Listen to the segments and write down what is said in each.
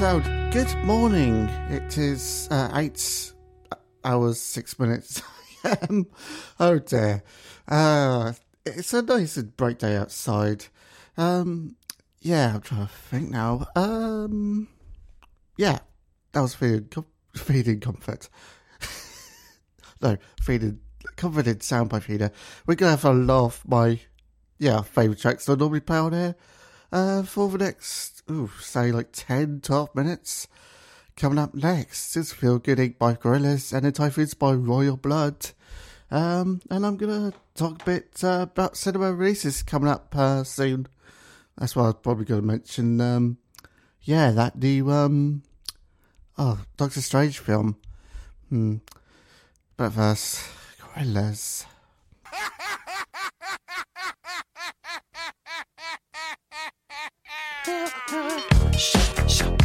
Good morning. It is uh, eight hours, six minutes. oh dear. Uh, it's a nice bright day outside. Um, yeah, I'm trying to think now. Um, yeah, that was feeding, com- feeding comfort. no, feeding comforted sound by feeder. We're gonna have a of my yeah favourite tracks I normally play on here uh, for the next, ooh, say like 10, 12 minutes. Coming up next is Feel Good Inc. by Gorillaz and the Typhoons by Royal Blood. Um, and I'm going to talk a bit uh, about cinema releases coming up uh, soon. That's what I was probably going to mention. Um, yeah, that new um, oh Doctor Strange film. Hmm. But first, Gorillaz. Shut, shut.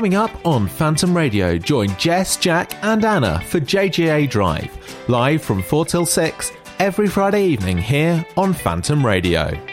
Coming up on Phantom Radio, join Jess, Jack, and Anna for JGA Drive, live from 4 till 6 every Friday evening here on Phantom Radio.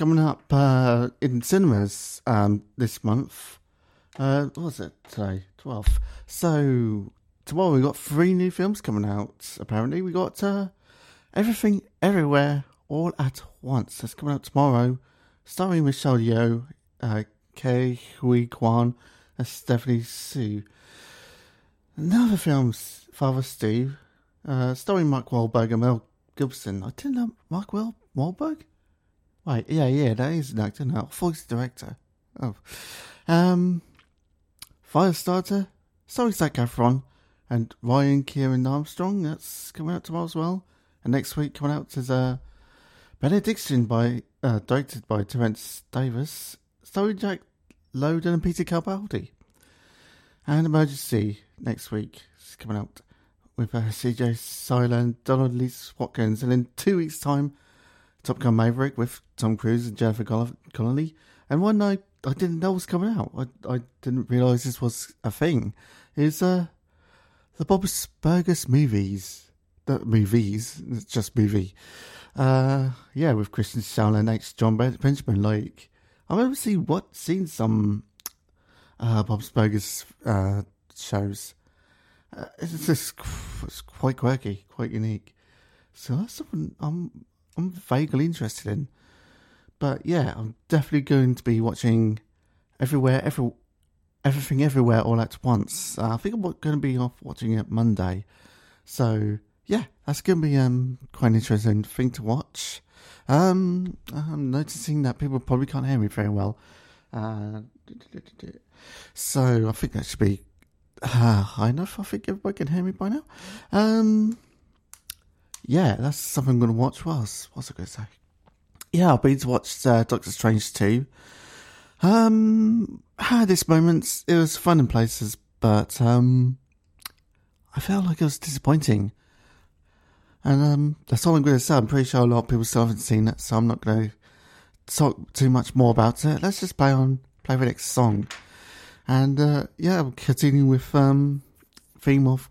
Coming up uh, in cinemas um, this month, uh, what was it today? 12th. So, tomorrow we've got three new films coming out, apparently. We got uh, Everything Everywhere All at Once. That's coming out tomorrow, starring Michelle Yeoh, uh, Ke Huy Quan, and Stephanie Hsu. Another film's Father Steve, uh, starring Mark Wahlberg and Mel Gibson. I didn't know Mark Wahl- Wahlberg? Wait, yeah, yeah, that is an actor now. Voice director. Oh. Um, Firestarter, starring Zac Efron and Ryan Kieran Armstrong. That's coming out tomorrow as well. And next week coming out is uh, Benediction by uh, directed by Terence Davies, starring Jack Lowden and Peter Capaldi. And Emergency next week is coming out with uh, CJ Cyler and Donald Lee Watkins. And in two weeks' time, Top Gun Maverick with Tom Cruise and Jennifer Connelly. And one I, I didn't know was coming out. I, I didn't realise this was a thing. Is uh, the Bob's Burgers movies. The movies, it's just movie. Uh, yeah, with Kristen Schaal and H. Jon Benjamin. Like, I've ever seen what seen some uh, Bob's Burgers uh, shows. Uh, it's just it's quite quirky, quite unique. So that's something I'm I'm vaguely interested in. But yeah, I'm definitely going to be watching everywhere, every everything, everywhere, all at once. Uh, I think I'm going to be off watching it Monday. So yeah, that's going to be um quite an interesting thing to watch. Um, I'm noticing that people probably can't hear me very well. Uh, so I think that should be uh, high enough. I think everybody can hear me by now. Um, yeah, that's something I'm going to watch. What else? What's I going to say? Yeah, I've been to watch uh, Doctor Strange 2. Um, had this moments. It was fun in places, but um, I felt like it was disappointing. And um, that's all I'm going to say. I'm pretty sure a lot of people still haven't seen it, so I'm not going to talk too much more about it. Let's just play on play the next song. And uh, yeah, continuing with um, theme of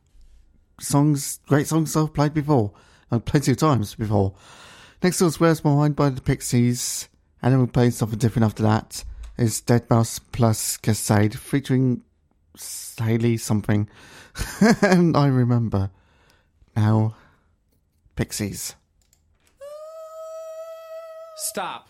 songs, great songs I've played before, uh, plenty of times before. Next is Where's My Mind by the Pixies, and then we'll play something different after that. Is Deadmau5 plus Kaskade featuring Haley something. and I remember now Pixies. Stop.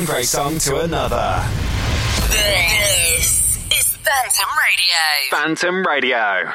One great song to another. This is Phantom Radio. Phantom Radio.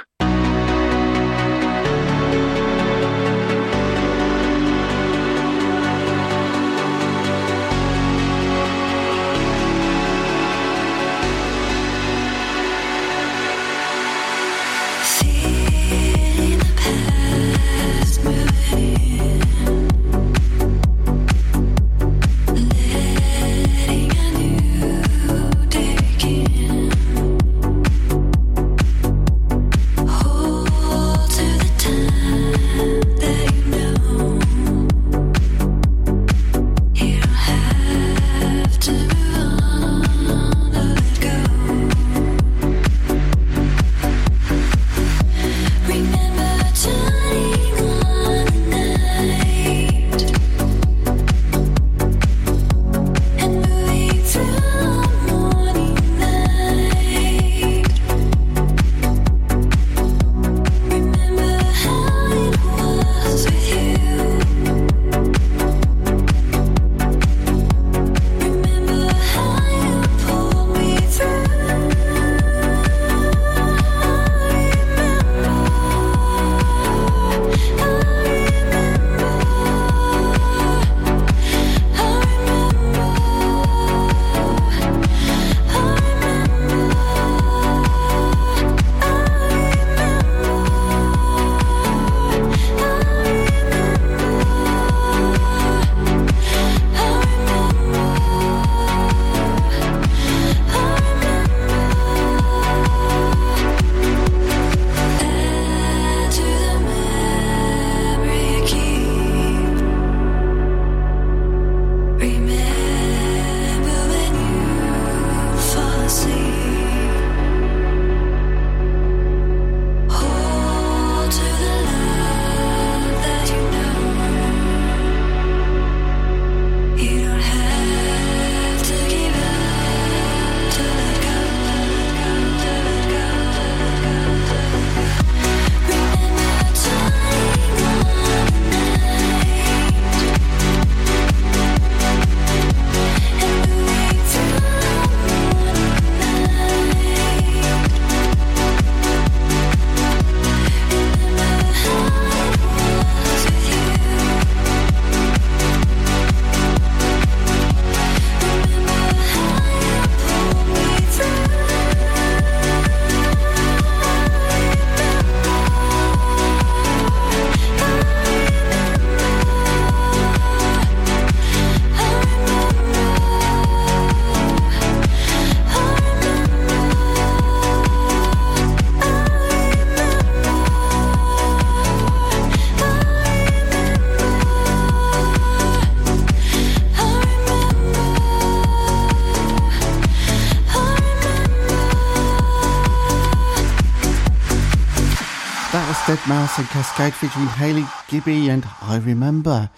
Deadmau5 and Kaskade featuring Haley Gibby and I Remember.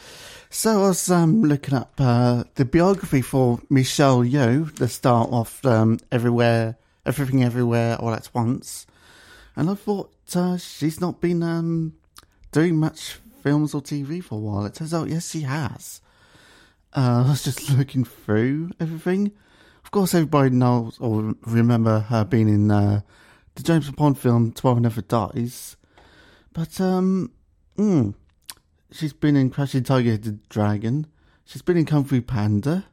So I was um, looking up uh, the biography for Michelle Yeoh, the star of um, Everywhere, Everything Everywhere All at Once, and I thought uh, she's not been um, doing much films or TV for a while. It turns out, yes, she has. Uh, I was just looking through everything. Of course, everybody knows or remember her being in uh, the James Bond film Tomorrow Never Dies. But, um, mm, she's been in Crashing Tiger the Dragon. She's been in Kung Fu Panda,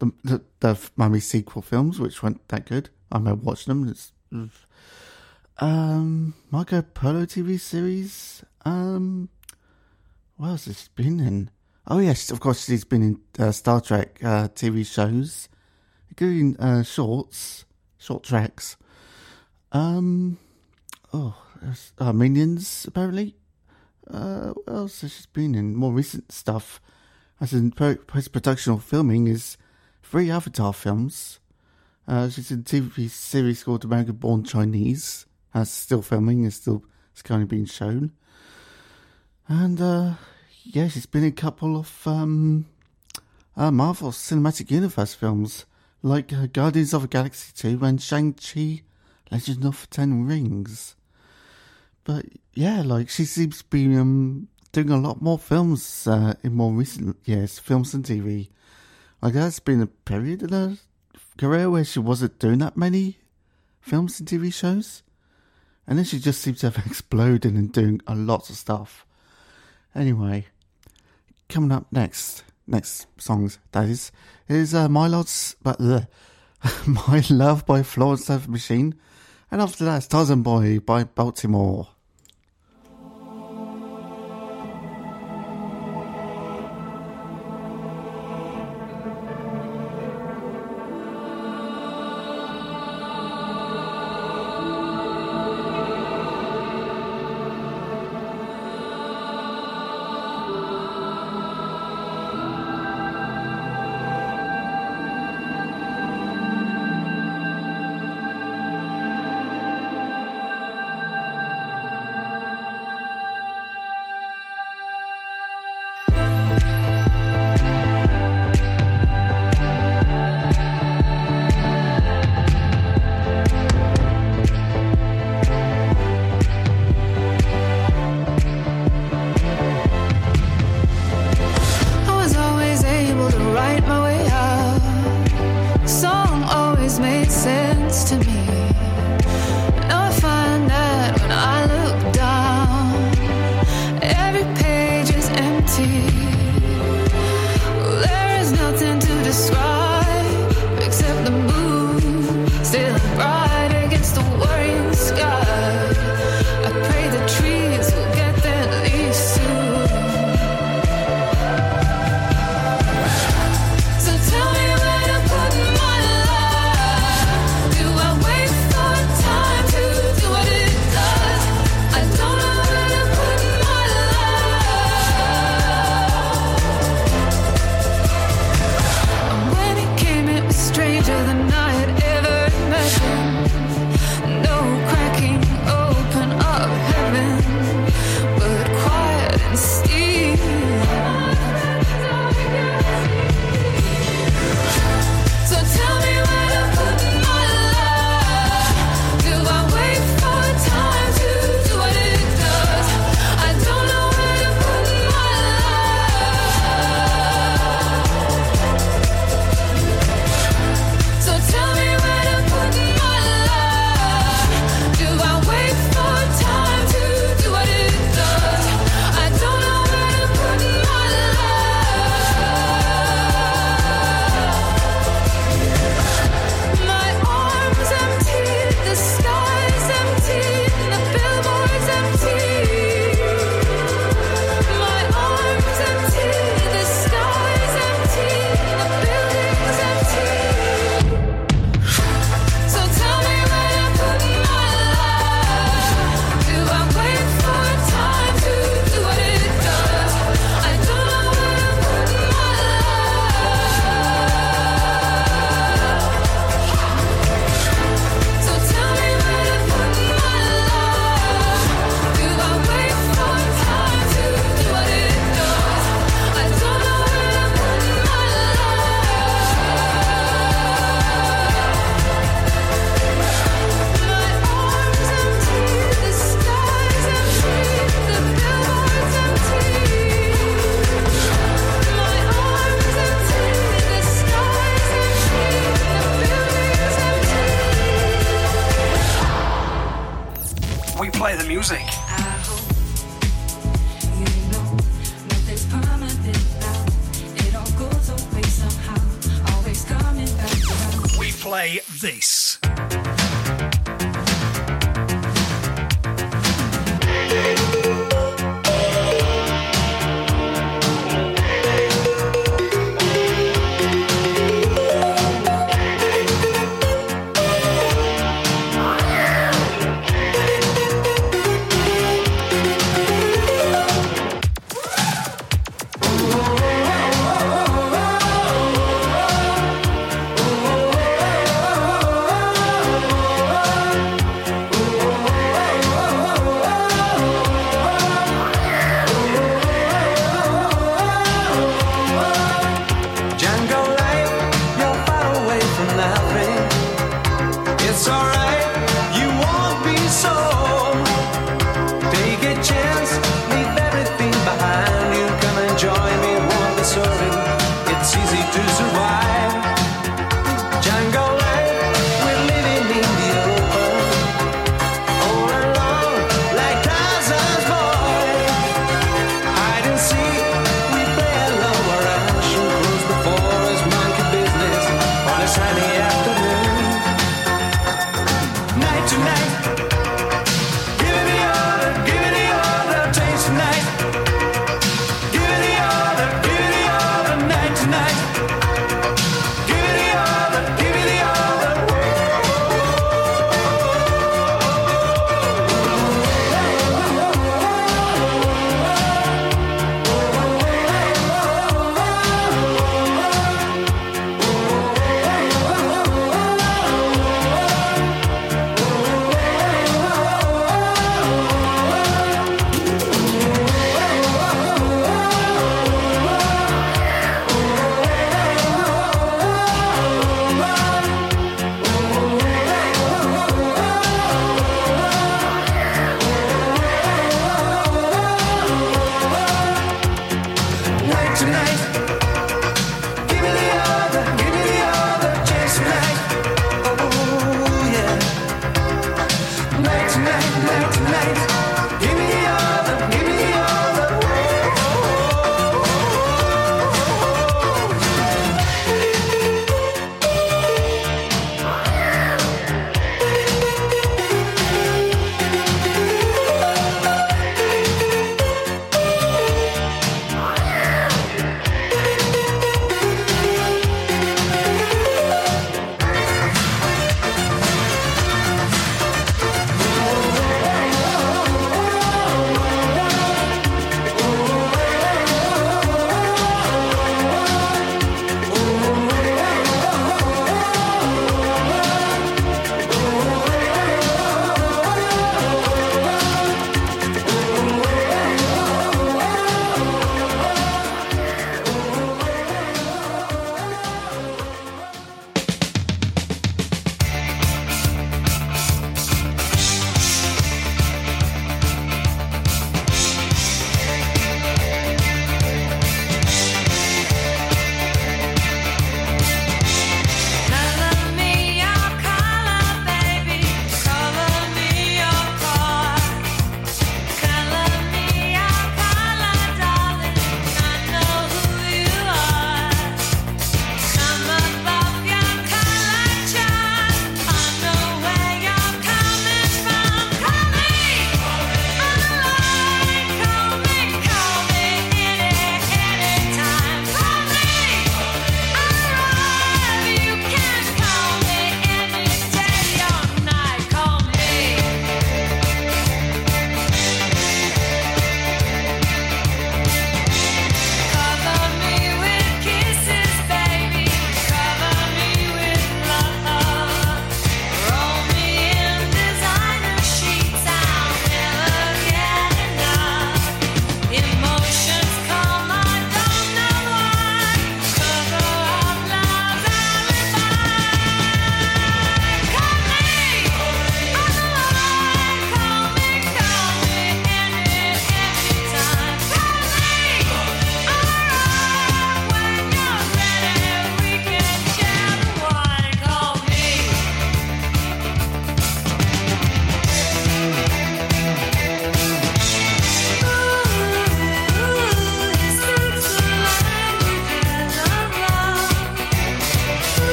the, the, the Mummy sequel films, which weren't that good. I remember watching them. It's, um, Marco Polo TV series. Um, what else has she been in? Oh yes, of course she's been in uh, Star Trek uh, TV shows, including uh, shorts, Short Treks. Um, oh, uh, Minions apparently. Uh, what else has she been in? More recent stuff, as in post production or filming, is three Avatar films. Uh, she's in a TV series called American Born Chinese. That's still filming. It's still it's currently being shown. And uh, yeah, she's been in a couple of um, uh, Marvel Cinematic Universe films, like uh, Guardians of the Galaxy 2 and Shang-Chi Legend of the Ten Rings but yeah, like she seems to be um, doing a lot more films uh, in more recent years, films and TV. Like that's been a period in her career where she wasn't doing that many films and TV shows, and then she just seems to have exploded and doing a lot of stuff. Anyway, coming up next, next songs that is is uh, My Lord's but the uh, My Love by Florence Love Machine, and after that, Tarzan Boy by Baltimora.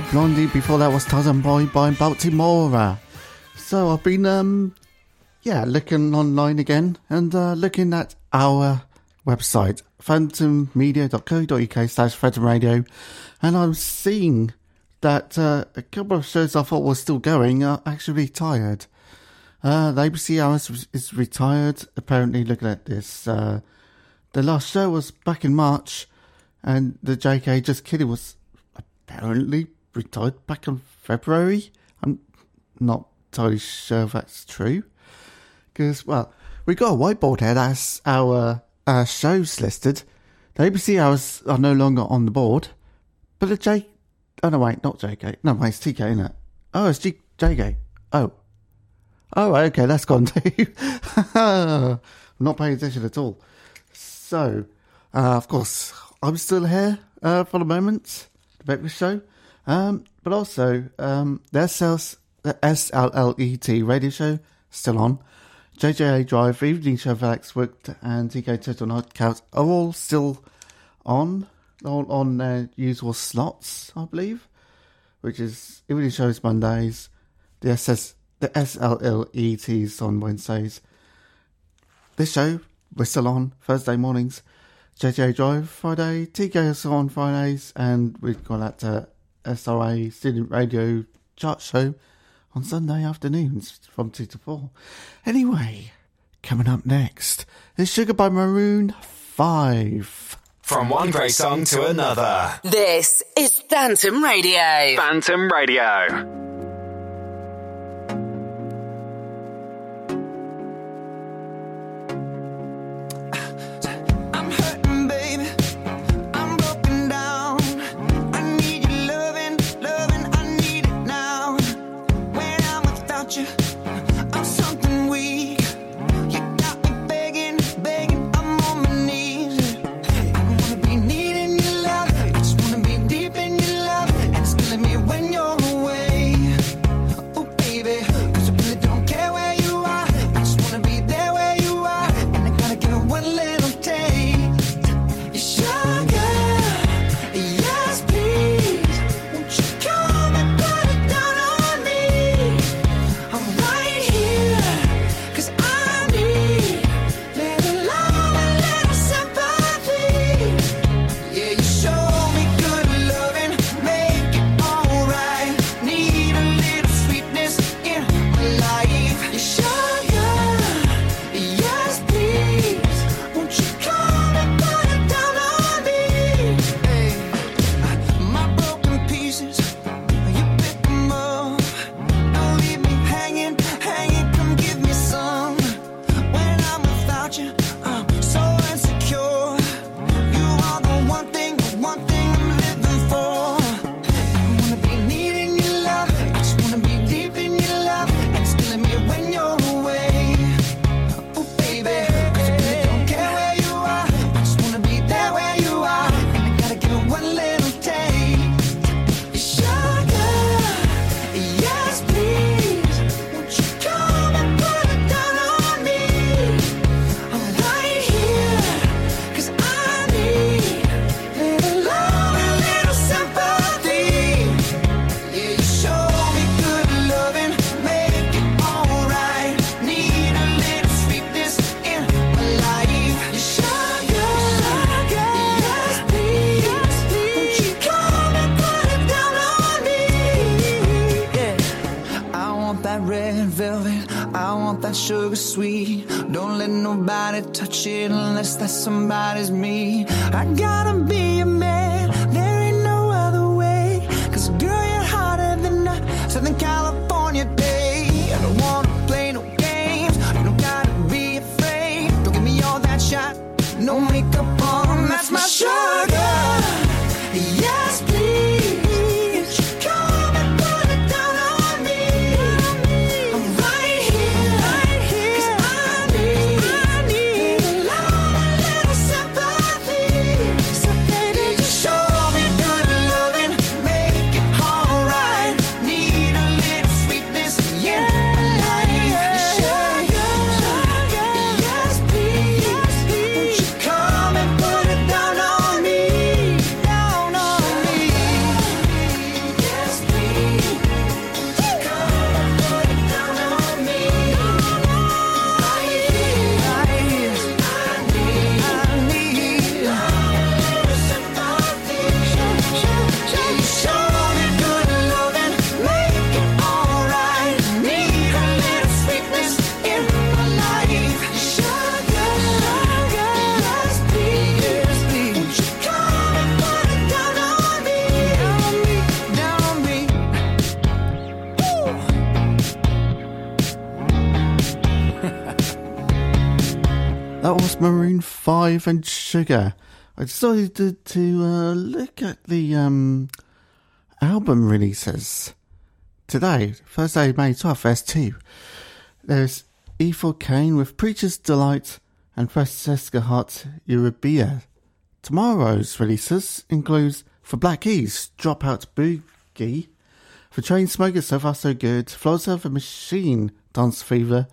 By Blondie. Before that was Tarzan Boy by Baltimora. So I've been, um, yeah, looking online again and uh, looking at our website, phantommedia.co.uk slash phantom radio. And I'm seeing that uh, a couple of shows I thought were still going are actually retired. Uh, the ABC Hours is- retired. Apparently, looking at this, uh, the last show was back in March, and the JK Just Kidding was apparently retired back in February. I'm not entirely sure if that's true. Because, well, we got a whiteboard here that's our shows listed. The ABC Hours are no longer on the board, but the J. Oh, no, wait, not JK. No, wait, it's TK, isn't it? Oh, it's G- JK. Oh. Oh, okay, that's gone too. I'm not paying attention at all. So, uh, of course, I'm still here uh, for the moment, the breakfast show. Um, but also, um, the SLLET radio show still on. JJA Drive, Evening Show Alex Wick and TK Total Nightcount are all still on, all on their usual slots, I believe, which is Evening Shows Mondays, the SS, the SLLETs on Wednesdays. This show, we're still on Thursday mornings. JJA Drive Friday, TK is on Fridays, and we've got that uh, SRA Student Radio Chart Show on Sunday afternoons from 2 to 4. Anyway, coming up next is Sugar by Maroon 5. From one great song to another. This is Phantom Radio. Phantom Radio. One little 5 and Sugar. I decided to, to uh, look at the um, album releases today, Thursday, May 12th, there's two. There's Ethel Cain with Preacher's Delight and Francesca Hart Eurubia. Tomorrow's releases includes for Black Keys, Dropout Boogie, for Chainsmokers So Far So Good, Florence of a Machine, Dance Fever,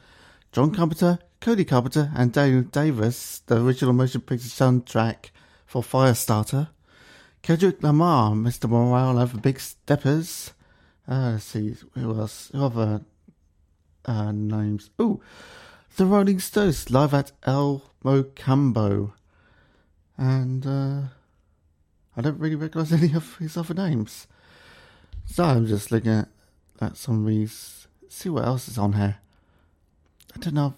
John Carpenter, Cody Carpenter, and Daniel Davies, the original motion picture soundtrack for Firestarter. Kendrick Lamar, Mr. Morale, and the Big Steppers. Uh, let's see, who else? Who other uh, names? Ooh, The Rolling Stones, live at El Mocambo. And uh, I don't really recognise any of his other names. So I'm just looking at, at some of these, see what else is on here. I don't know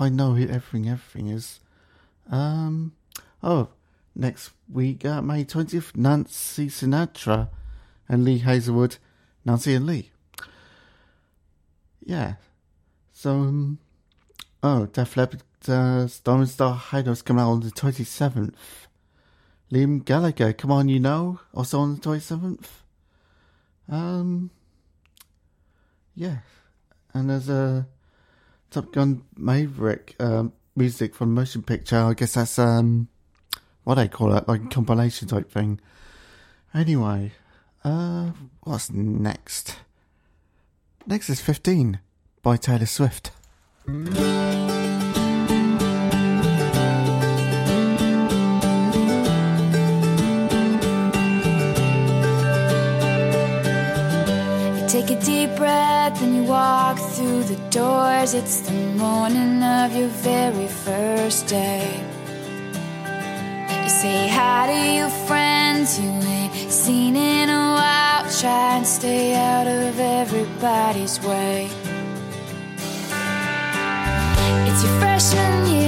I know everything, everything is. Um, oh, next week, uh, May 20th, Nancy Sinatra and Lee Hazlewood, Nancy and Lee. Yeah. So, um, oh, Def Leppard, uh, Diamond Star Hideout's coming out on the 27th. Liam Gallagher, Come On You Know, also on the 27th. Um, yeah. And there's a Top Gun Maverick um, music from motion picture. I guess that's um, what they call it, like a compilation type thing. Anyway, uh, what's next? Next is 15 by Taylor Swift. Breath and you walk through the doors. It's the morning of your very first day. You say hi to your friends you ain't seen in a while. Try and stay out of everybody's way. It's your freshman year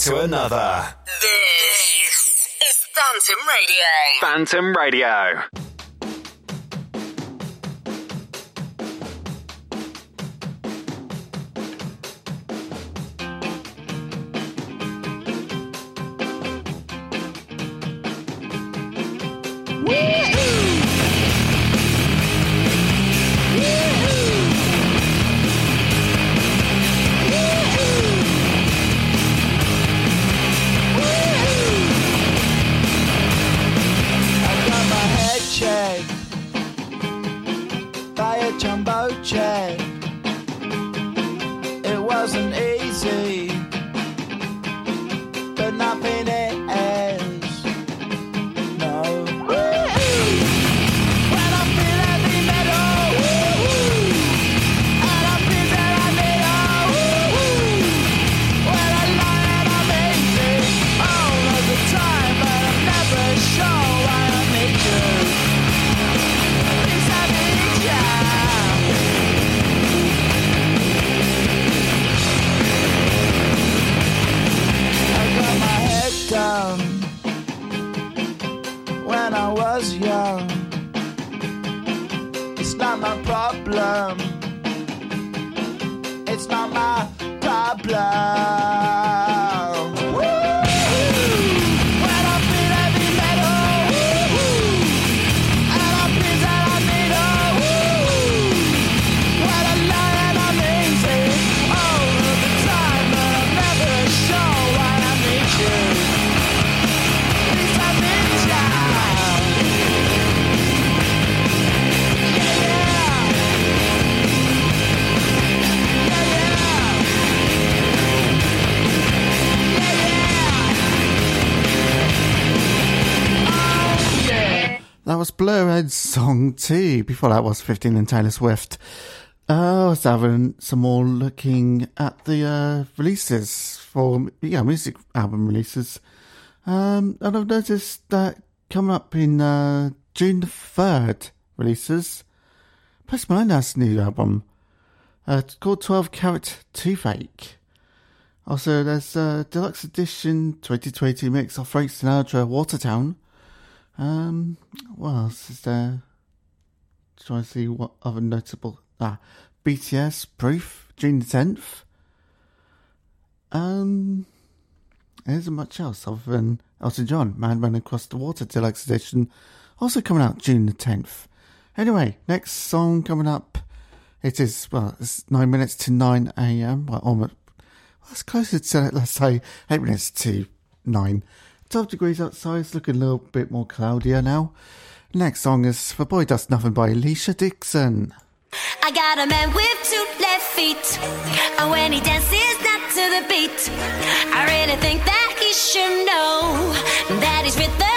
to another. This is Phantom Radio. Phantom Radio. Was Blurred's song too. Before that was 15 and Taylor Swift. Uh, I was having some more looking at the uh, releases for yeah music album releases, um, and I've noticed that coming up in uh, June the third releases. Post Malone has a new album. Uh, called 12 Carat Toothache. Also, there's a deluxe edition 2020 mix of Frank Sinatra Watertown. Um, else is there? Trying to see what other notable. Ah, BTS Proof, June the 10th. Um, there isn't much else other than Elton John, Man Running Across the Water Deluxe Edition, also coming out June the 10th. Anyway, next song coming up. It is, well, it's 9 minutes to 9 a.m. Well, almost, well, it's closer to, let's say, 8 minutes to 9. 12 degrees outside, it's looking a little bit more cloudier now. Next song is The Boy Does Nothing by Alesha Dixon. I got a man with two left feet. And when he dances not to the beat, I really think that he should know that his rhythms go,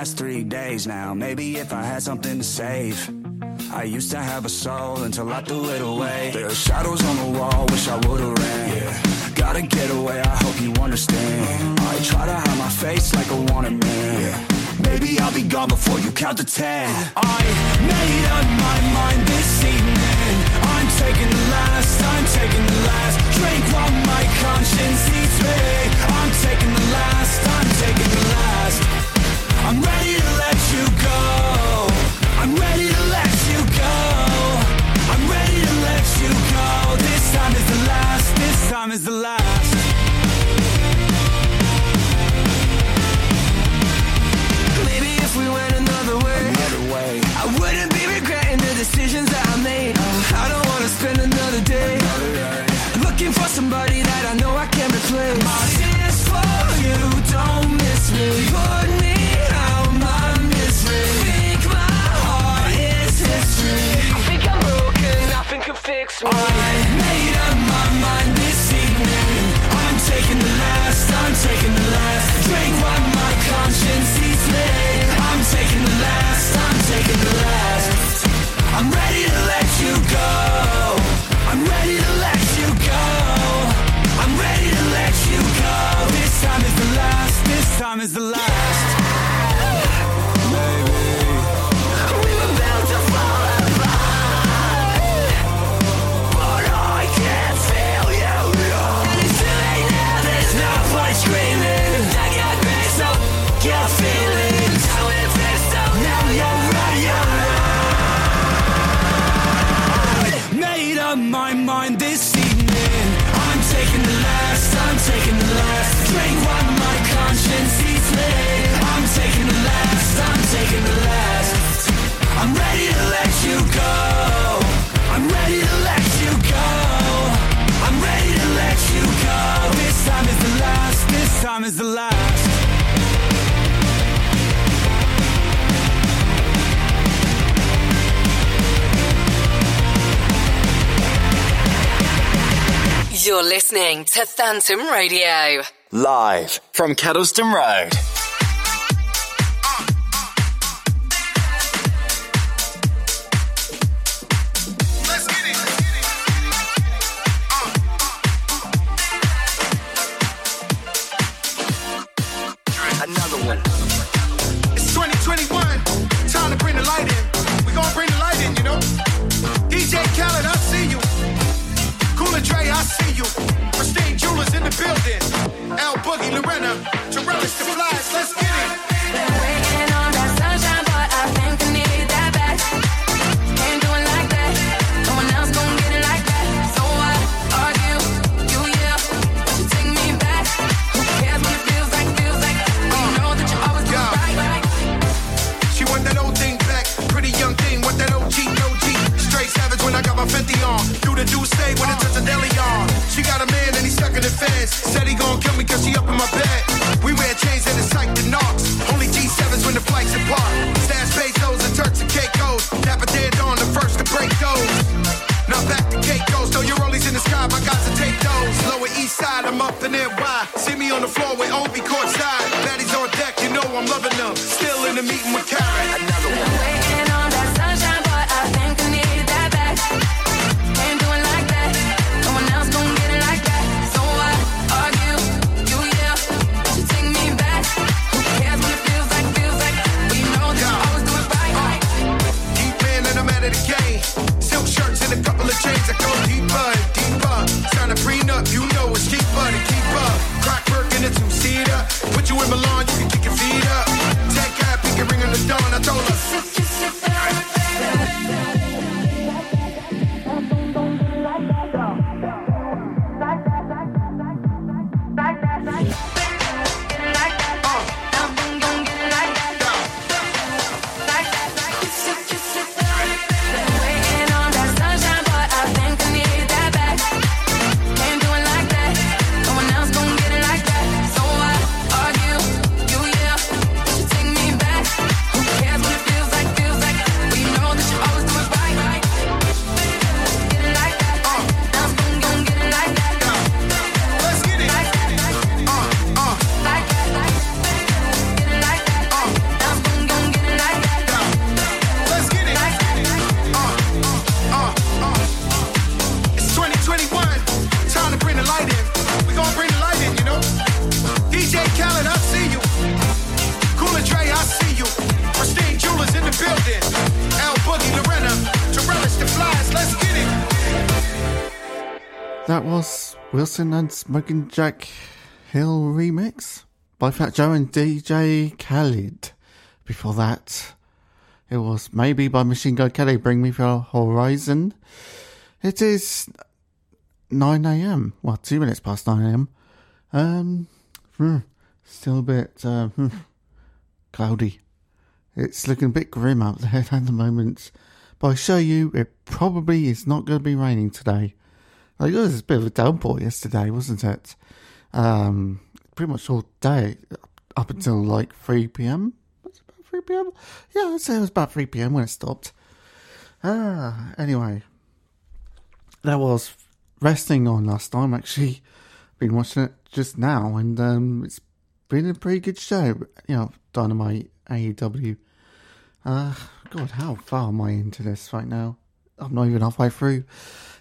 last three days now. Maybe if I had something to save. I used to have a soul until I threw it away. There are shadows on the wall, wish I would've ran. Yeah. Gotta get away, I hope you understand. I try to hide my face like a wanted man. Yeah. Maybe I'll be gone before you count to ten. I made up my mind this evening. I'm taking the last, I'm taking the last drink while my conscience eats me. I'm taking the last, I'm taking the last is the last. Maybe if we went another way, I wouldn't be regretting the decisions that I made. I don't wanna spend another day, looking for somebody that I know I can replace. fix mine. to Phantom Radio. Live from Kettleston Road. Boogie Lorena to relish the flies. Let's get it. Been waiting on that sunshine, but I think I need that back. Can't do it like that. No one else get it like that. So you take me back. Who cares what it feels like? Feels like you know that you always right. She want that old thing back, pretty young thing with that old OG. Straight savage when I got my 50 on. Do the do say when it touch a deli on. She got a man and he's stuck in the fence. Said he gon' kill Jackson and Smoking Jack Hill remix by Fat Joe and DJ Khaled. Before that, it was maybe by Machine Gun Kelly, Bring Me Your Horizon. It is 9am, well, two minutes past 9am. Um, hmm, still a bit uh, hmm, cloudy. It's looking a bit grim out there at the moment. But I assure you, it probably is not going to be raining today. Like, it was a bit of a downpour yesterday, wasn't it? Um, pretty much all day up until like 3 p.m. Was about 3 p.m.? Yeah, I'd say it was about 3 p.m. when it stopped. Ah, anyway, that was resting on last time. Actually, been watching it just now, and um, it's been a pretty good show. You know, Dynamite AEW. Uh, ah, God, how far am I into this right now? I'm not even halfway through.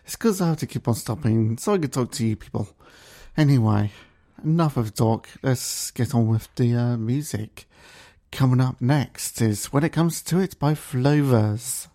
It's because I have to keep on stopping so I can talk to you people. Anyway, enough of talk. Let's get on with the uh, music. Coming up next is When It Comes to It by Flovers.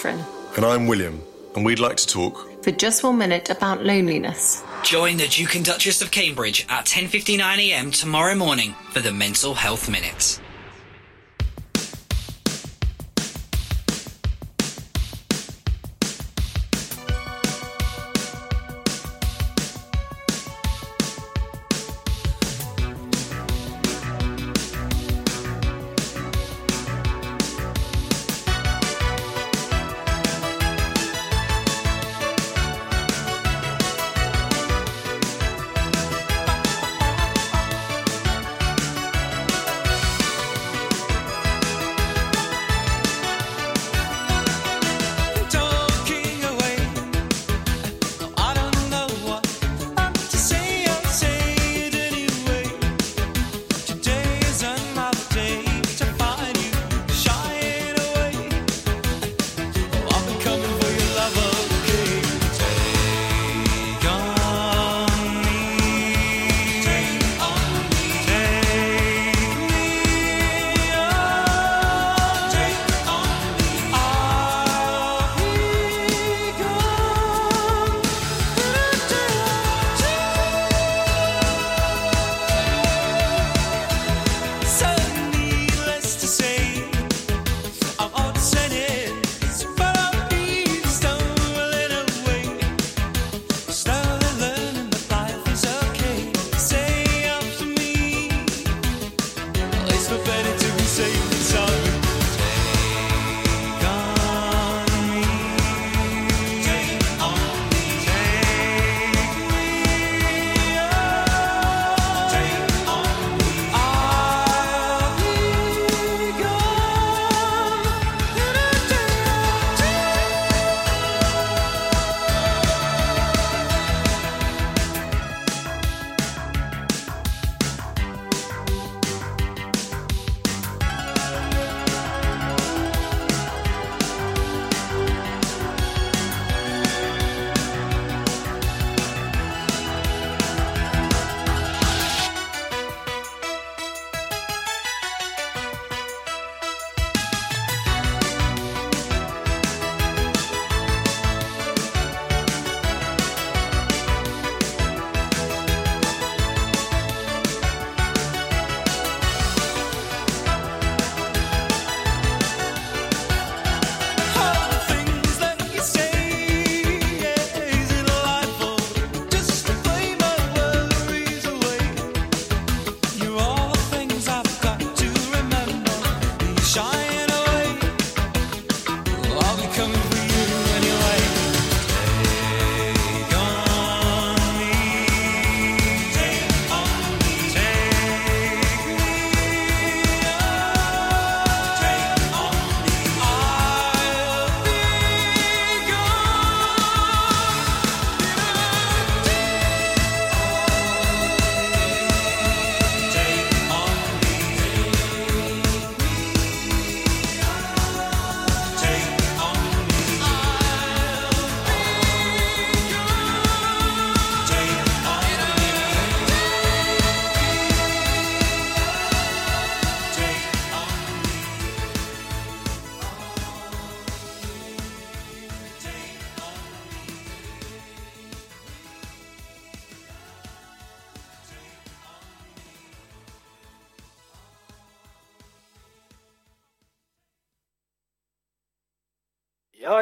Catherine. And I'm William, and we'd like to talk. For just one minute about loneliness. Join the Duke and Duchess of Cambridge at 10:59am tomorrow morning for the Mental Health Minute.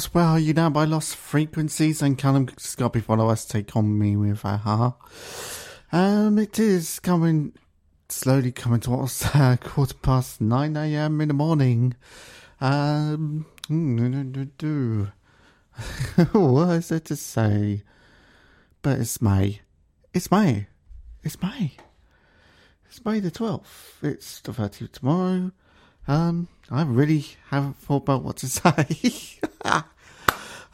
Was Where Are You Now by Lost Frequencies and Callum Scott before us take on me with a-ha. Um, it is coming, slowly coming towards uh, quarter past 9 a.m. in the morning. Um, do. what is there to say? But it's May. It's May. It's May. It's May the 12th. It's the 30th tomorrow. Um, I really haven't thought about what to say.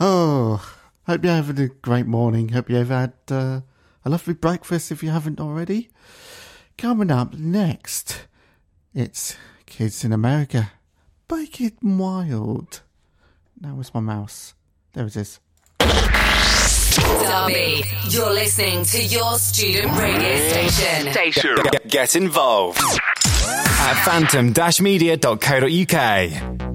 oh, hope you're having a great morning. Hope you've had uh, a lovely breakfast if you haven't already. Coming up next, it's Kids in America by Kim Wilde. Now where's my mouse? There it is. Derby, you're listening to your student radio station. Station. Get, get involved at phantom-media.co.uk.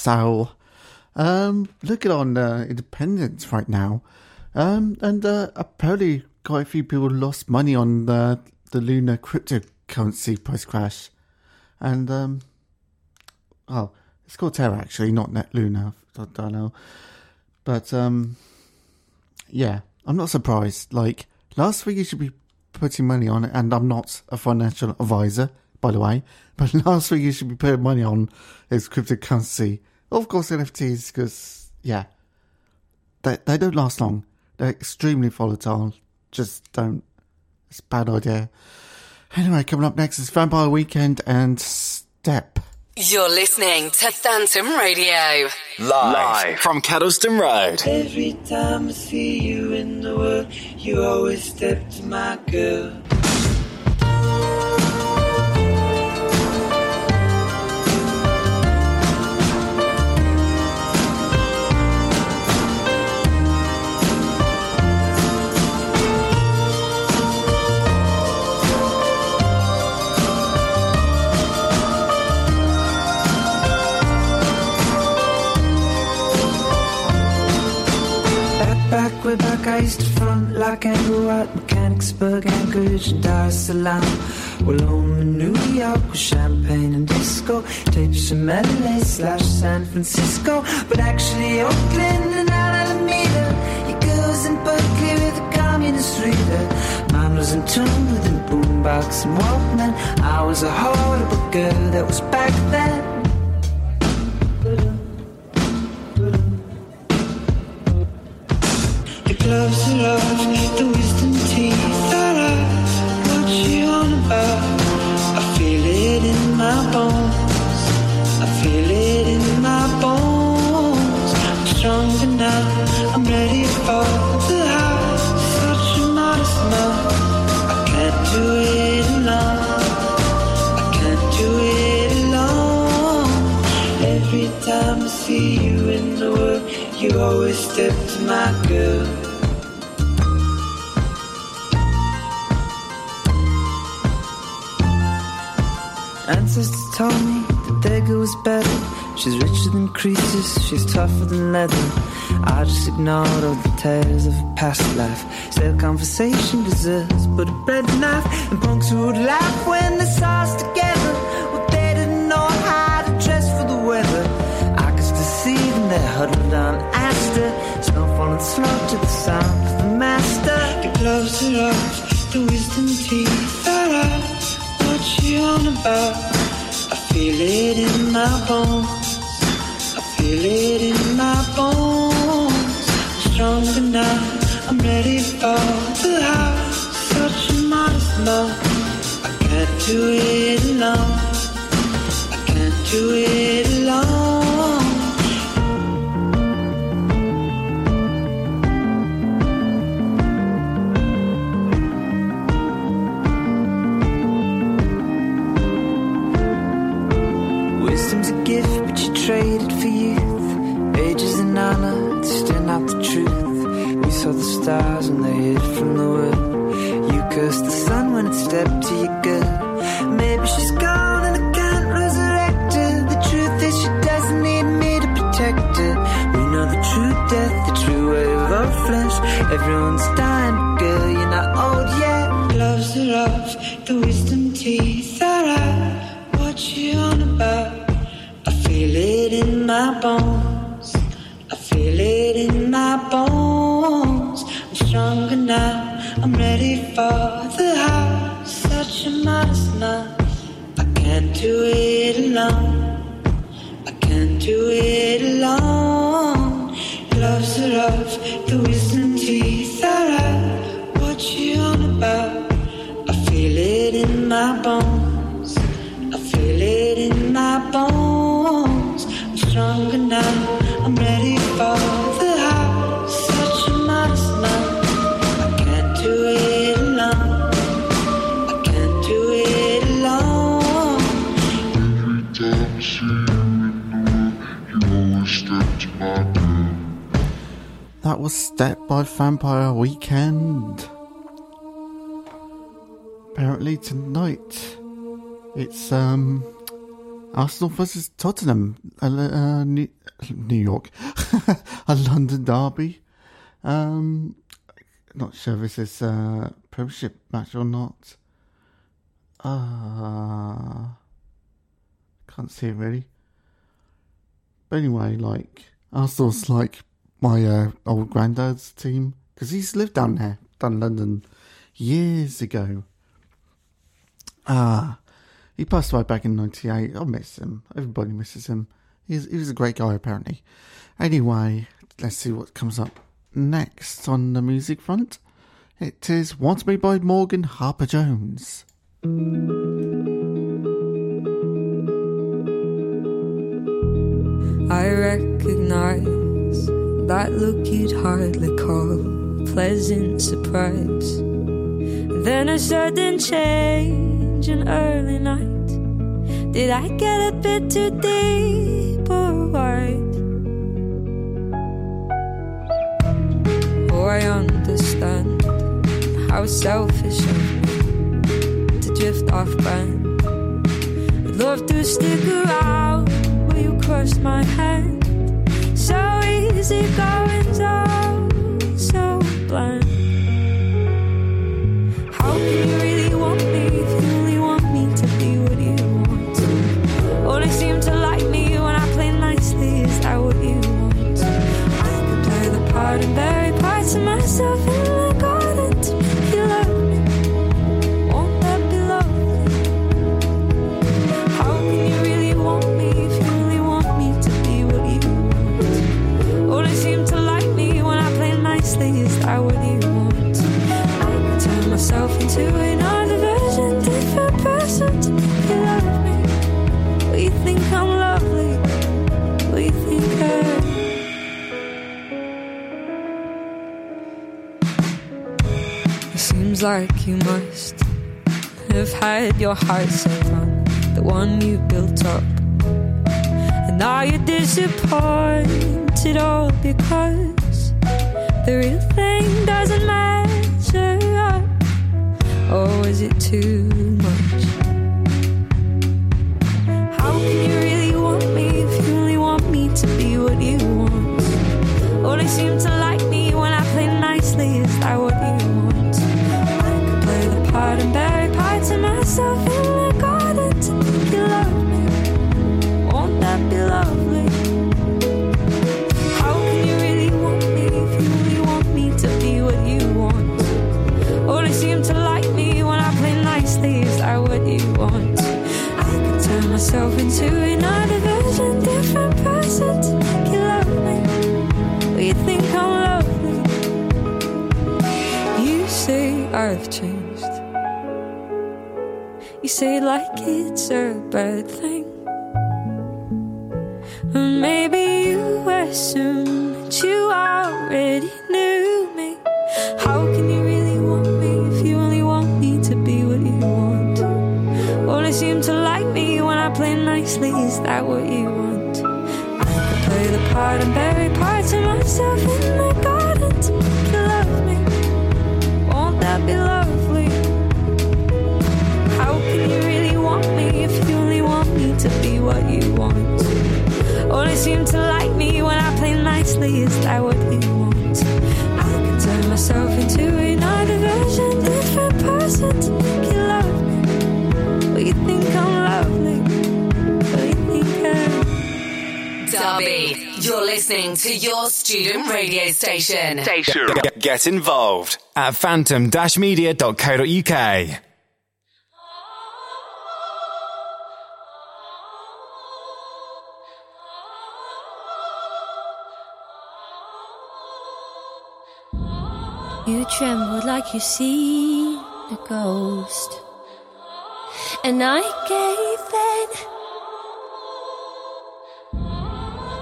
DeSalle. Um, looking on uh, Independence right now. Um, and uh, apparently quite a few people lost money on the, the Luna cryptocurrency price crash. And, um, oh, it's called Terra actually, not Net Luna. I don't know. But, um, yeah, I'm not surprised. Like, last week you should be putting money on it, and I'm not a financial advisor, by the way, but last week you should be putting money on is cryptocurrency. Of course, NFTs, because, yeah, they, they don't last long. They're extremely volatile. Just don't. It's a bad idea. Anyway, coming up next is Vampire Weekend and Step. You're listening to Phantom Radio. Live, Live, from Kedleston Road. Every time I see you in the world, you always step to my girl. Angkor Wat Mechanicsburg, Anchorage, and Dar es Salaam. Well, in New York with champagne and disco, tapes from LA slash San Francisco, but actually Oakland and Alameda. Your girls in Berkeley with a communist reader. Mine was in tune with a boombox and Walkman. I was a horrible girl that was back then. My girl. Ancestors told me that their girl was better. She's richer than Croesus, she's tougher than leather. I just ignored all the tales of a past life. Still, conversation deserves but a bread knife. And punks would laugh when they saw us together. Well, they didn't know how to dress for the weather. I could still see them there huddled on Astor. Falling slow to the sound of the master. The gloves are the wisdom teeth are out. What you on about? I feel it in my bones. I feel it in my bones. I'm stronger now. I'm ready for the house. Such a modest enough. I can't do it alone. I can't do it alone. Flesh. Everyone's Step by Vampire Weekend. Apparently tonight it's um Arsenal versus Tottenham, uh, uh, New, New York, a London derby. Um, not sure if this is a Premiership match or not. Uh, can't see it really. But anyway, like Arsenal's like my uh, old granddad's team because he's lived down there, down London, years ago. Ah, he passed away back in '98. I miss him. Everybody misses him. He's he was a great guy apparently. Anyway, let's see what comes up next on the music front. It is "Want Me" by Morgan Harper Jones. I recognize that look you'd hardly call a pleasant surprise. Then a sudden change, in early night. Did I get a bit too deep or wide? Oh, I understand how selfish of me to drift off brand. I'd love to stick around where you crossed my hand. So easy going, so, into another version, different person you love me. We think I'm lovely, we think I. It seems like you must have had your heart set on the one you built up. And now you're disappointed all because the real thing doesn't up. Or is it too much? How can you really want me if you only want me to be what you want? Only seem to like me when I play nicely, is that what you want? I could play the part and bury parts of myself myself into another version, different person to make you love me. We think I'm lovely. You say I've changed. You say like it's a bad thing. And maybe you assume that you already that what you want? I could play the part and bury parts of myself in the garden to make you love me. Won't that be lovely? How can you really want me if you only want me to be what you want? Only seem to like me when I play nicely. Is that what you want? I can turn myself into another version, different person to make you love me. Well, you think I'm Derby, you're listening to your student radio station. Get, get involved at phantom-media.co.uk. You trembled like you see a ghost. And I gave in.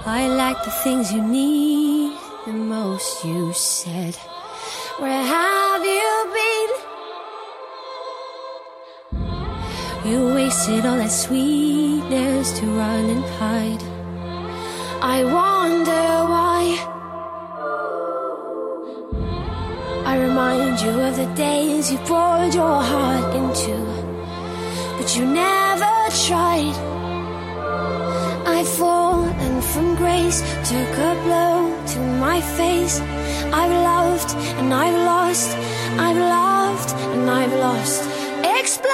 I like the things you need the most, you said. Where have you been? You wasted all that sweetness to run and hide. I wonder why. I remind you of the days you poured your heart into, but you never tried. I've fallen from grace, took a blow to my face. I've loved and I've lost, I've loved and I've lost. Explosions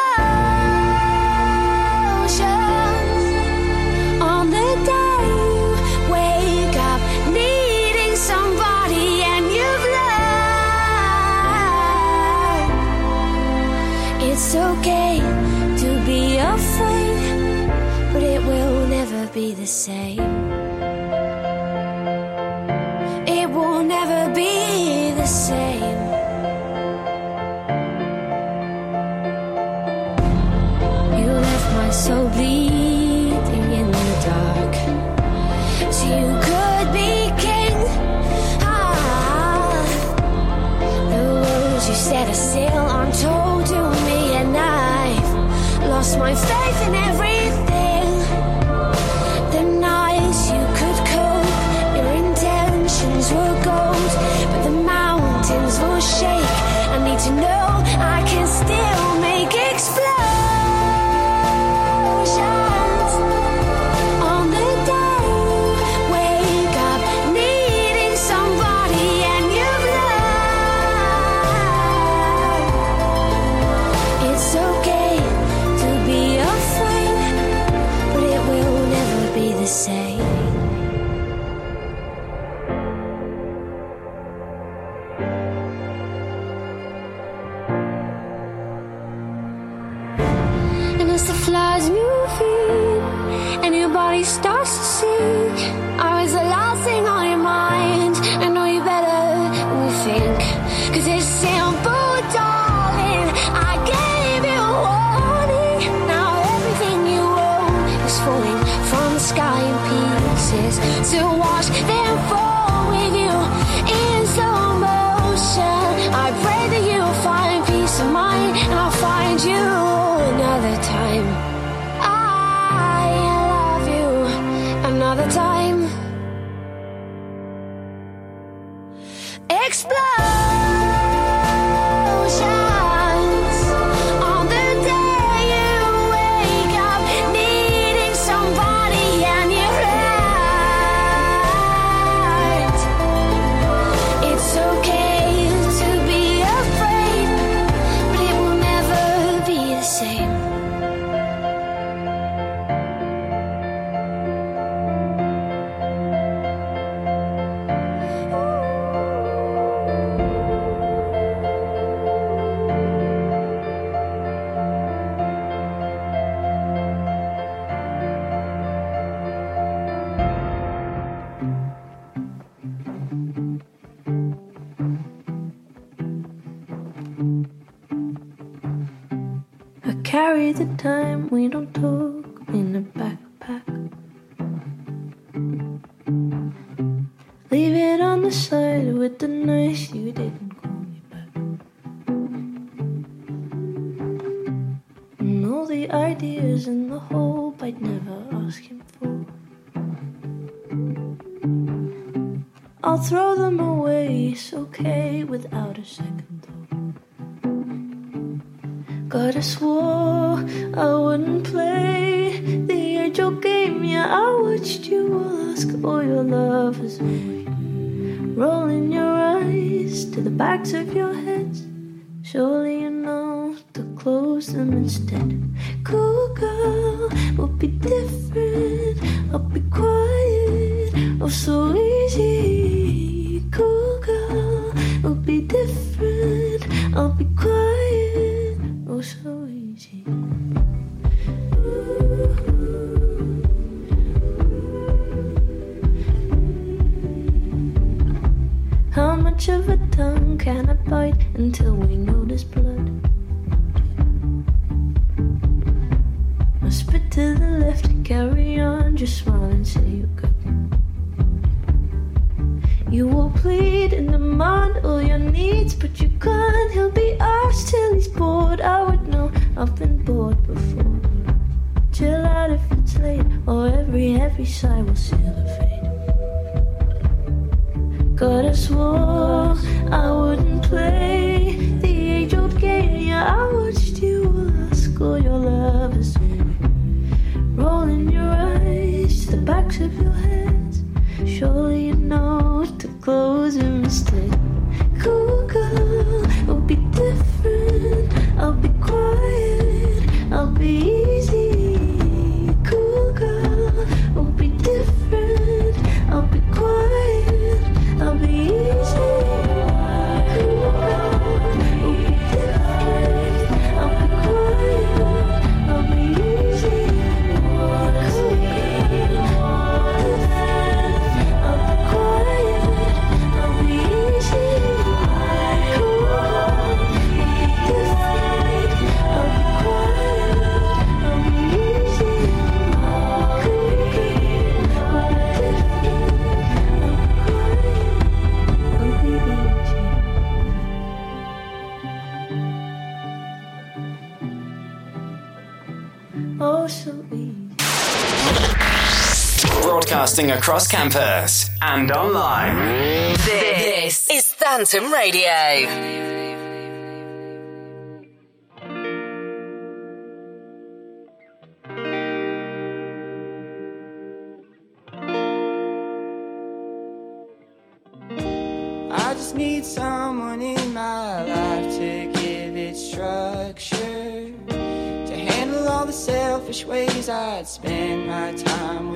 be the same. It will never be the same. You left my soul bleeding in the dark. So you could be king. Ah, the words you said are still untold to me, and I've lost my faith in everything. Pieces. To watch them fall don't do But I swore I wouldn't play the angel game. Yeah, I watched you all ask for your love as rolling your eyes to the backs of your heads. Surely you know to close them instead. Cool girl will be different. broadcasting across campus and online. This, is Phantom Radio. need someone in my life to give it structure, to handle all the selfish ways I'd spend my time.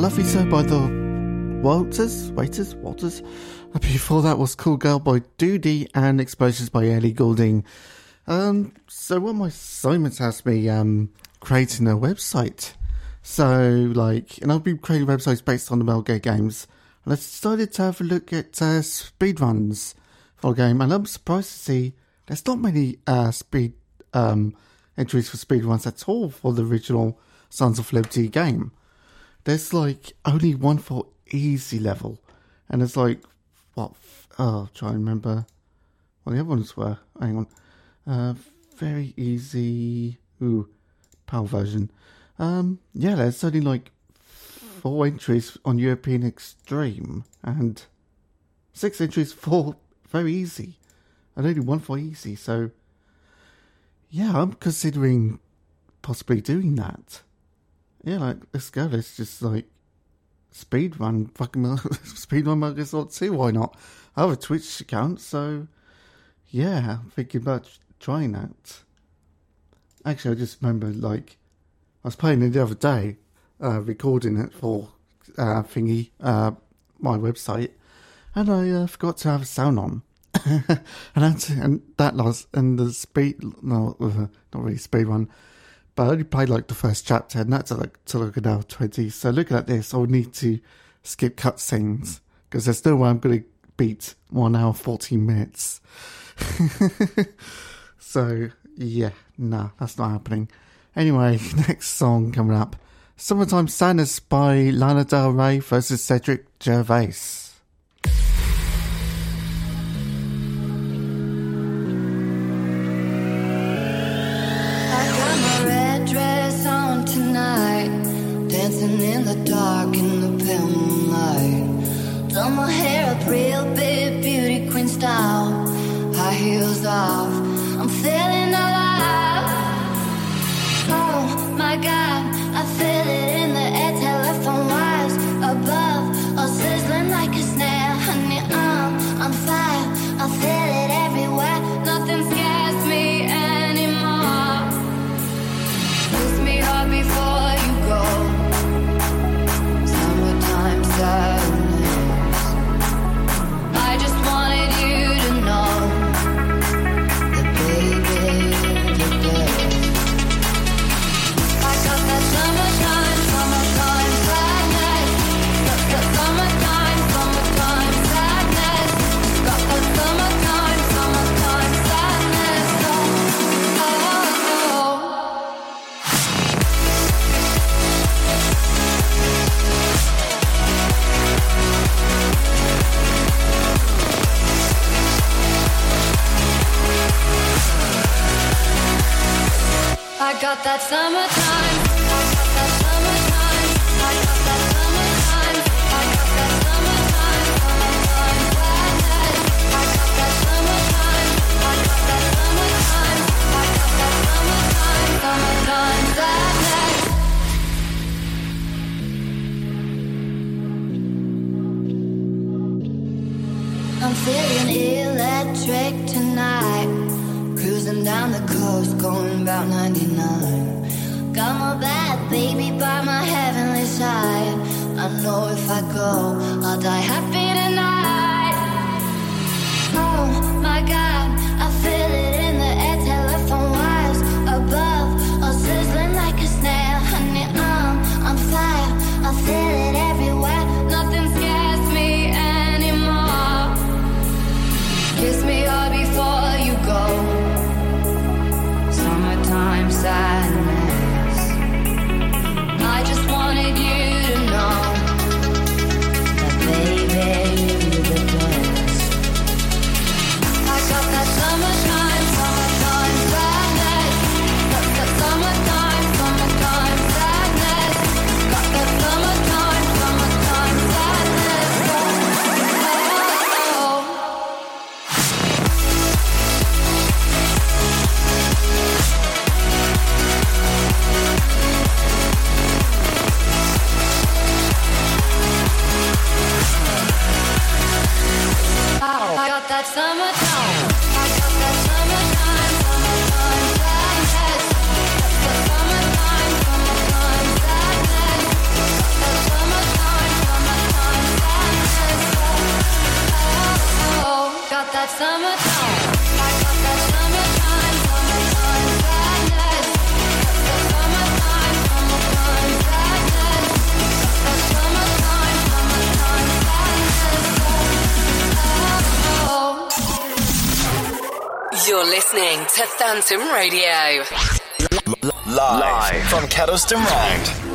So by the Walters, Waiters, Walters. Before that was Cool Girl by Doody and Explosions by Ellie Goulding. Um, so one of my assignments has me um, creating a website. So, like, and I've been creating websites based on the Metal Gear games. And I decided to have a look at uh, speedruns for a game. And I'm surprised to see there's not many uh, speed um, entries for speedruns at all for the original Sons of Liberty game. There's like only one for easy level. And it's like, what? Oh, try and remember what the other ones were. Hang on. Uh, very easy. Ooh, PAL version. Um, yeah, there's only like four entries on European Extreme and six entries for very easy, and only one for easy. So, yeah, I'm considering possibly doing that. Yeah, like let's go. Let's just like speed run fucking speed run Microsoft 2. Why not? I have a Twitch account, so yeah, I'm thinking about trying that. Actually, I just remember like I was playing it the other day, uh, recording it for uh, thingy, uh, my website, and I uh, forgot to have sound on. and that's, and that lost and the speed no not really speed run but I only played like the first chapter and that's like to like an hour 20 so looking at this I would need to skip cutscenes because there's no way I'm going to beat 1 hour 14 minutes. So yeah nah that's not happening. Anyway next song coming up. Summertime Sadness by Lana Del Rey versus Cedric Gervais summertime. Summertime sadness. I'm feeling electric tonight. Cruising down the coast, going about 99. Got my bad baby by my heavenly side. I know if I go, I'll die happy tonight. Oh my god, Phantom Radio. Live, from Kedleston Road.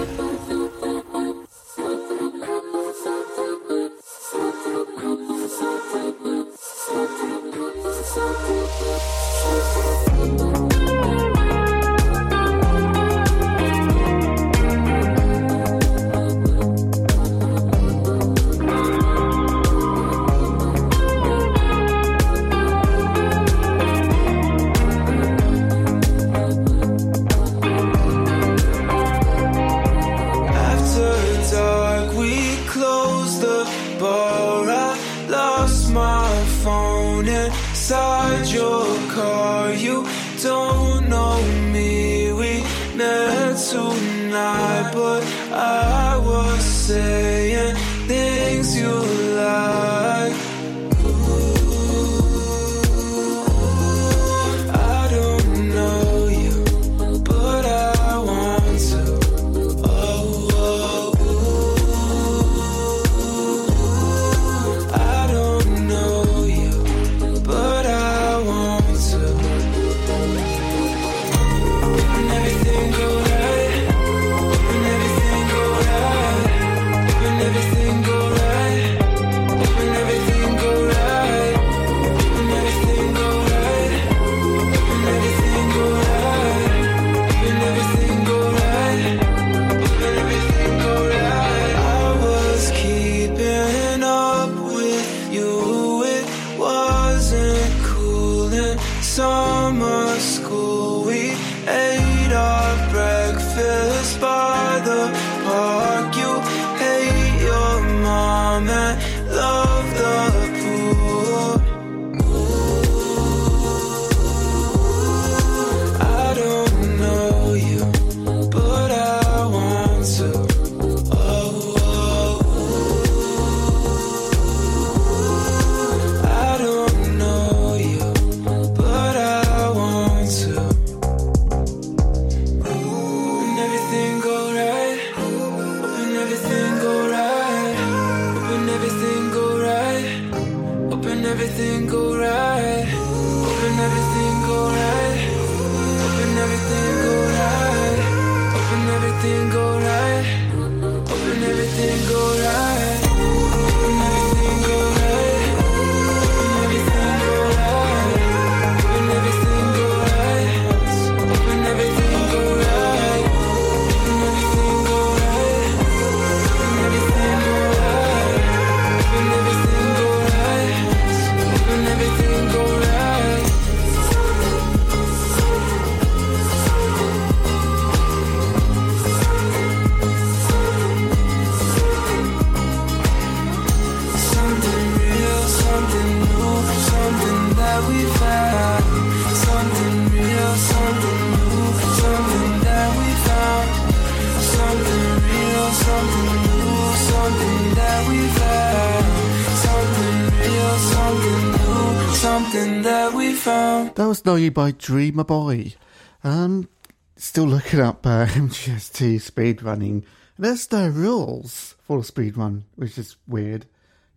Was You by Dreamer Boy. Um, still looking up uh, MGS2 speed running. There's no rules for speed run, which is weird.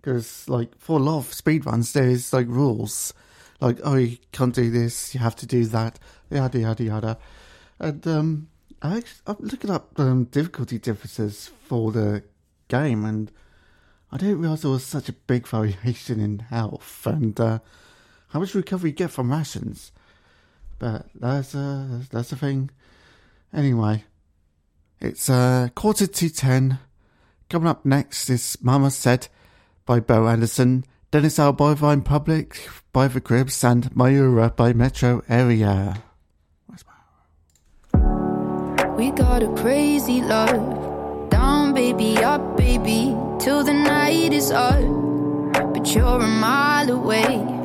Because, like, for a lot of speed runs, there's, like, rules. Like, oh, you can't do this, you have to do that, yada, yada, yada. And, um, I I'm looking up um, difficulty differences for the game, and I didn't realise there was such a big variation in health and uh, how much recovery you get from rations. But that's uh, that's the thing. Anyway, it's uh, quarter to ten. Coming up next is Mama Said by Bo Anderson, Dennis Al Bovine Public by The Cribs, and Miura by Metro Area. We got a crazy love. Down, baby, up, baby, till the night is up. But you're a mile away.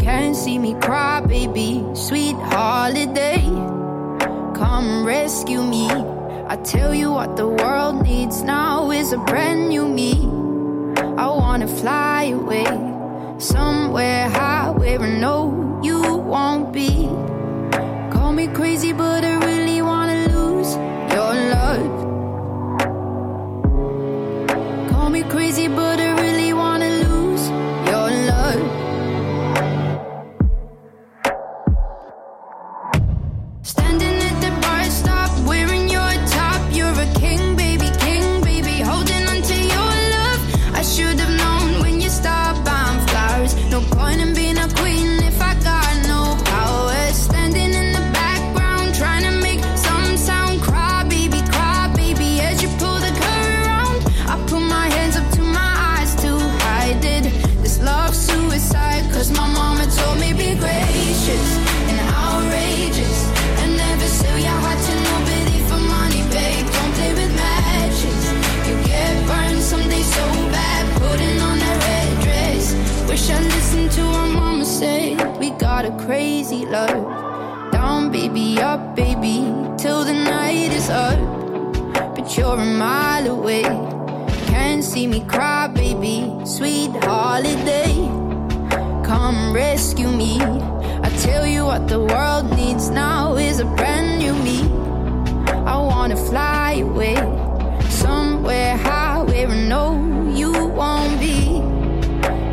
Can't see me cry, baby. Sweet holiday. Come rescue me. I tell you what the world needs now is a brand new me. I wanna fly away. Somewhere high where I know you won't be. Call me crazy, but I really wanna lose your love. Call me crazy, but I say we got a crazy love. Down, baby, up, baby, till the night is up. But you're a mile away. Can't see me cry, baby, sweet holiday. Come rescue me. I tell you what the world needs now is a brand new me. I wanna fly away somewhere high where I know you won't be.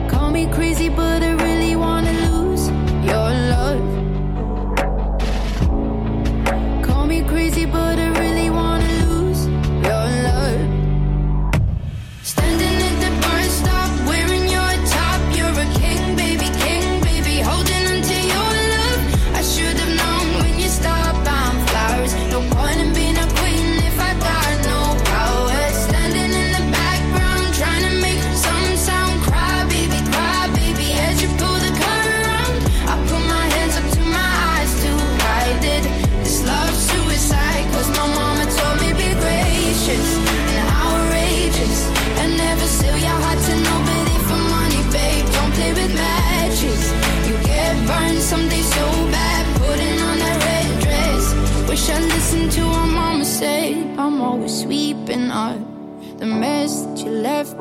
Call me crazy, but I really wanna. me crazy, but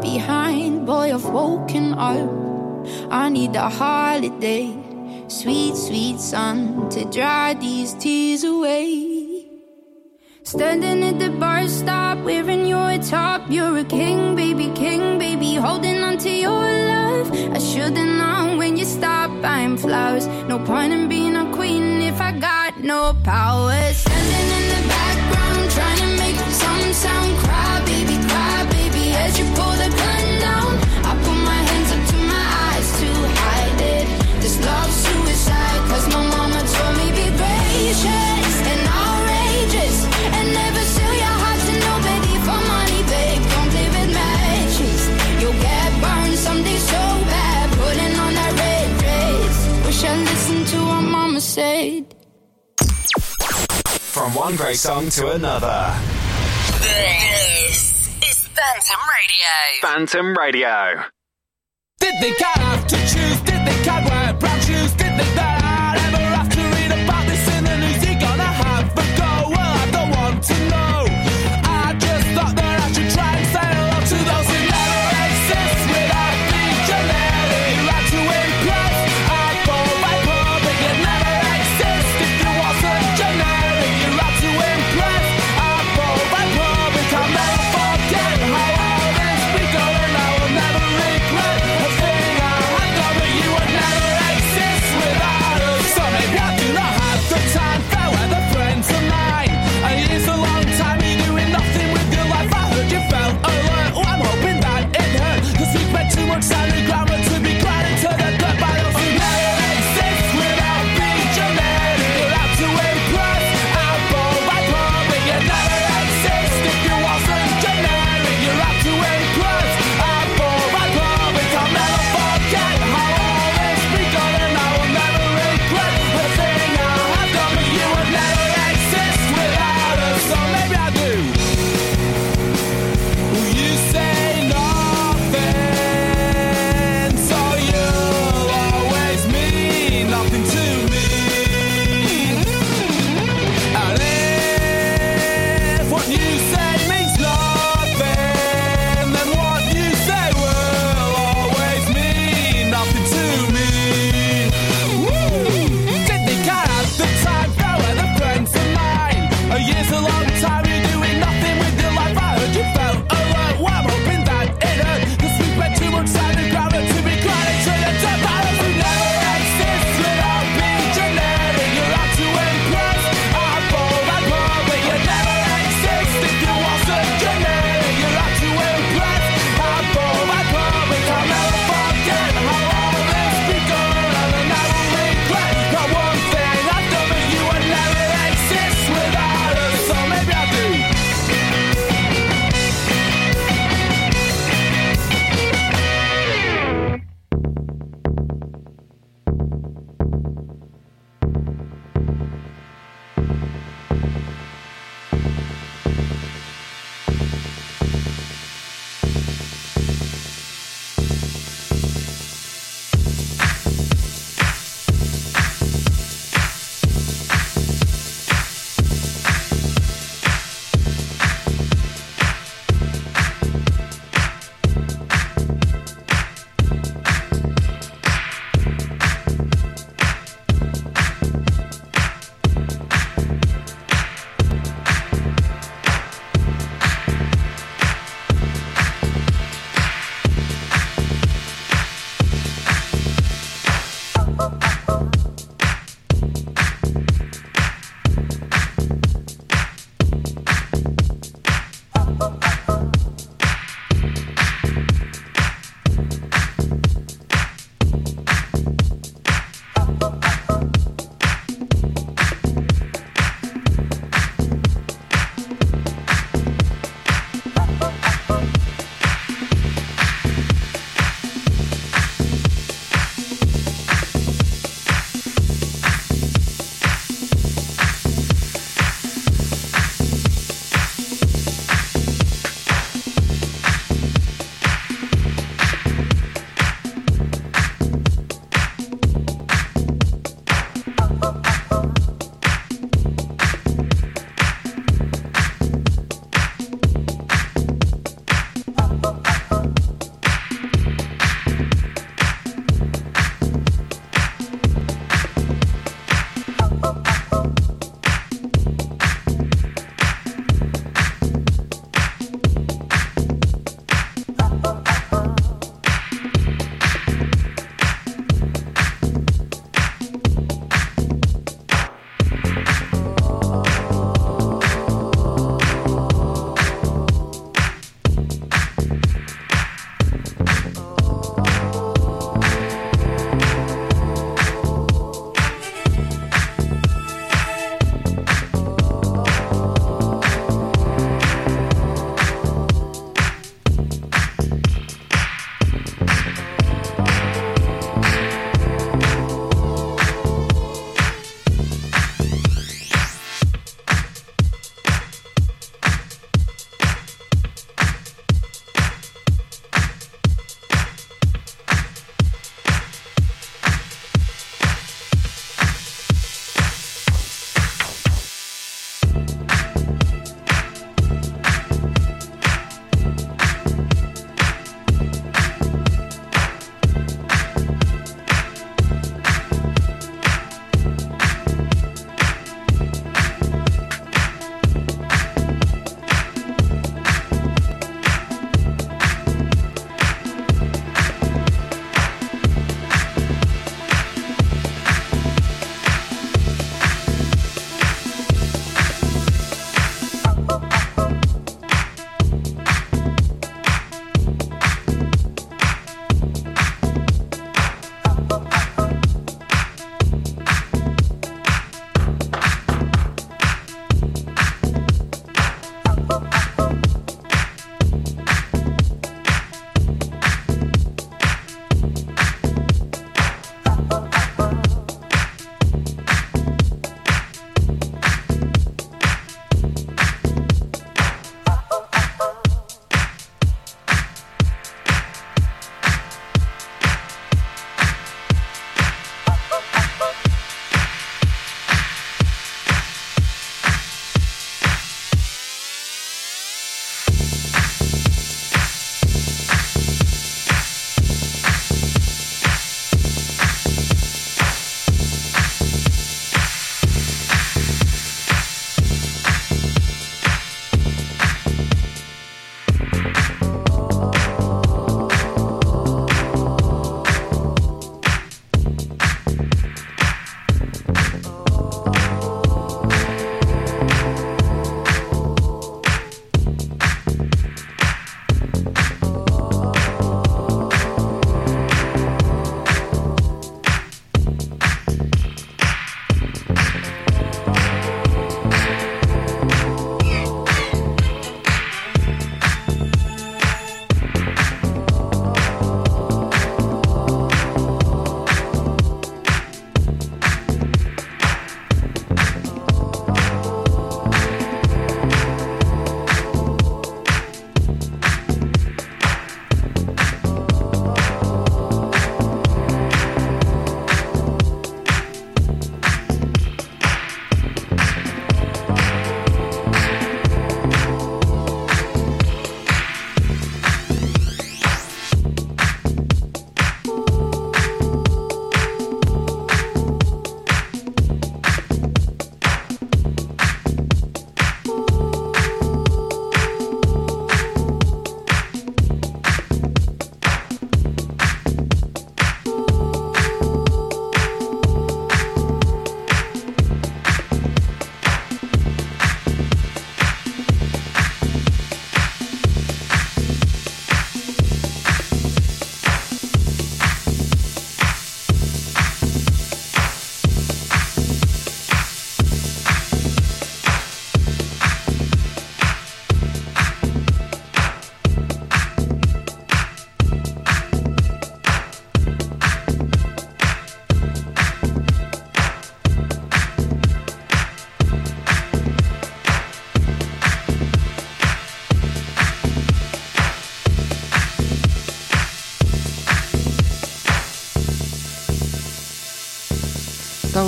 behind, boy, I've woken up. I need a holiday, sweet, sweet sun to dry these tears away. Standing at the bar stop, wearing your top. You're a king, baby, king, baby, holding on to your love. I should've known when you stop buying flowers. No point in being a queen if I got no power. Standing in the background, trying to make some sound. said. From one great song to another. This is Phantom Radio. Phantom Radio. Did they cut off to choose? Did they cut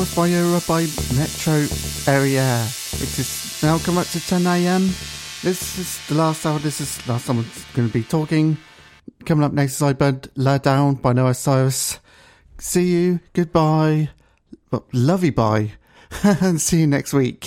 by Euro by Metro Area. It is now come up to 10 a.m. This is the last hour. This is the last time I'm going to be talking. Coming up next is I Burned LA Down by Noah Cyrus. See you. Goodbye. Well, love you. Bye. and see you next week.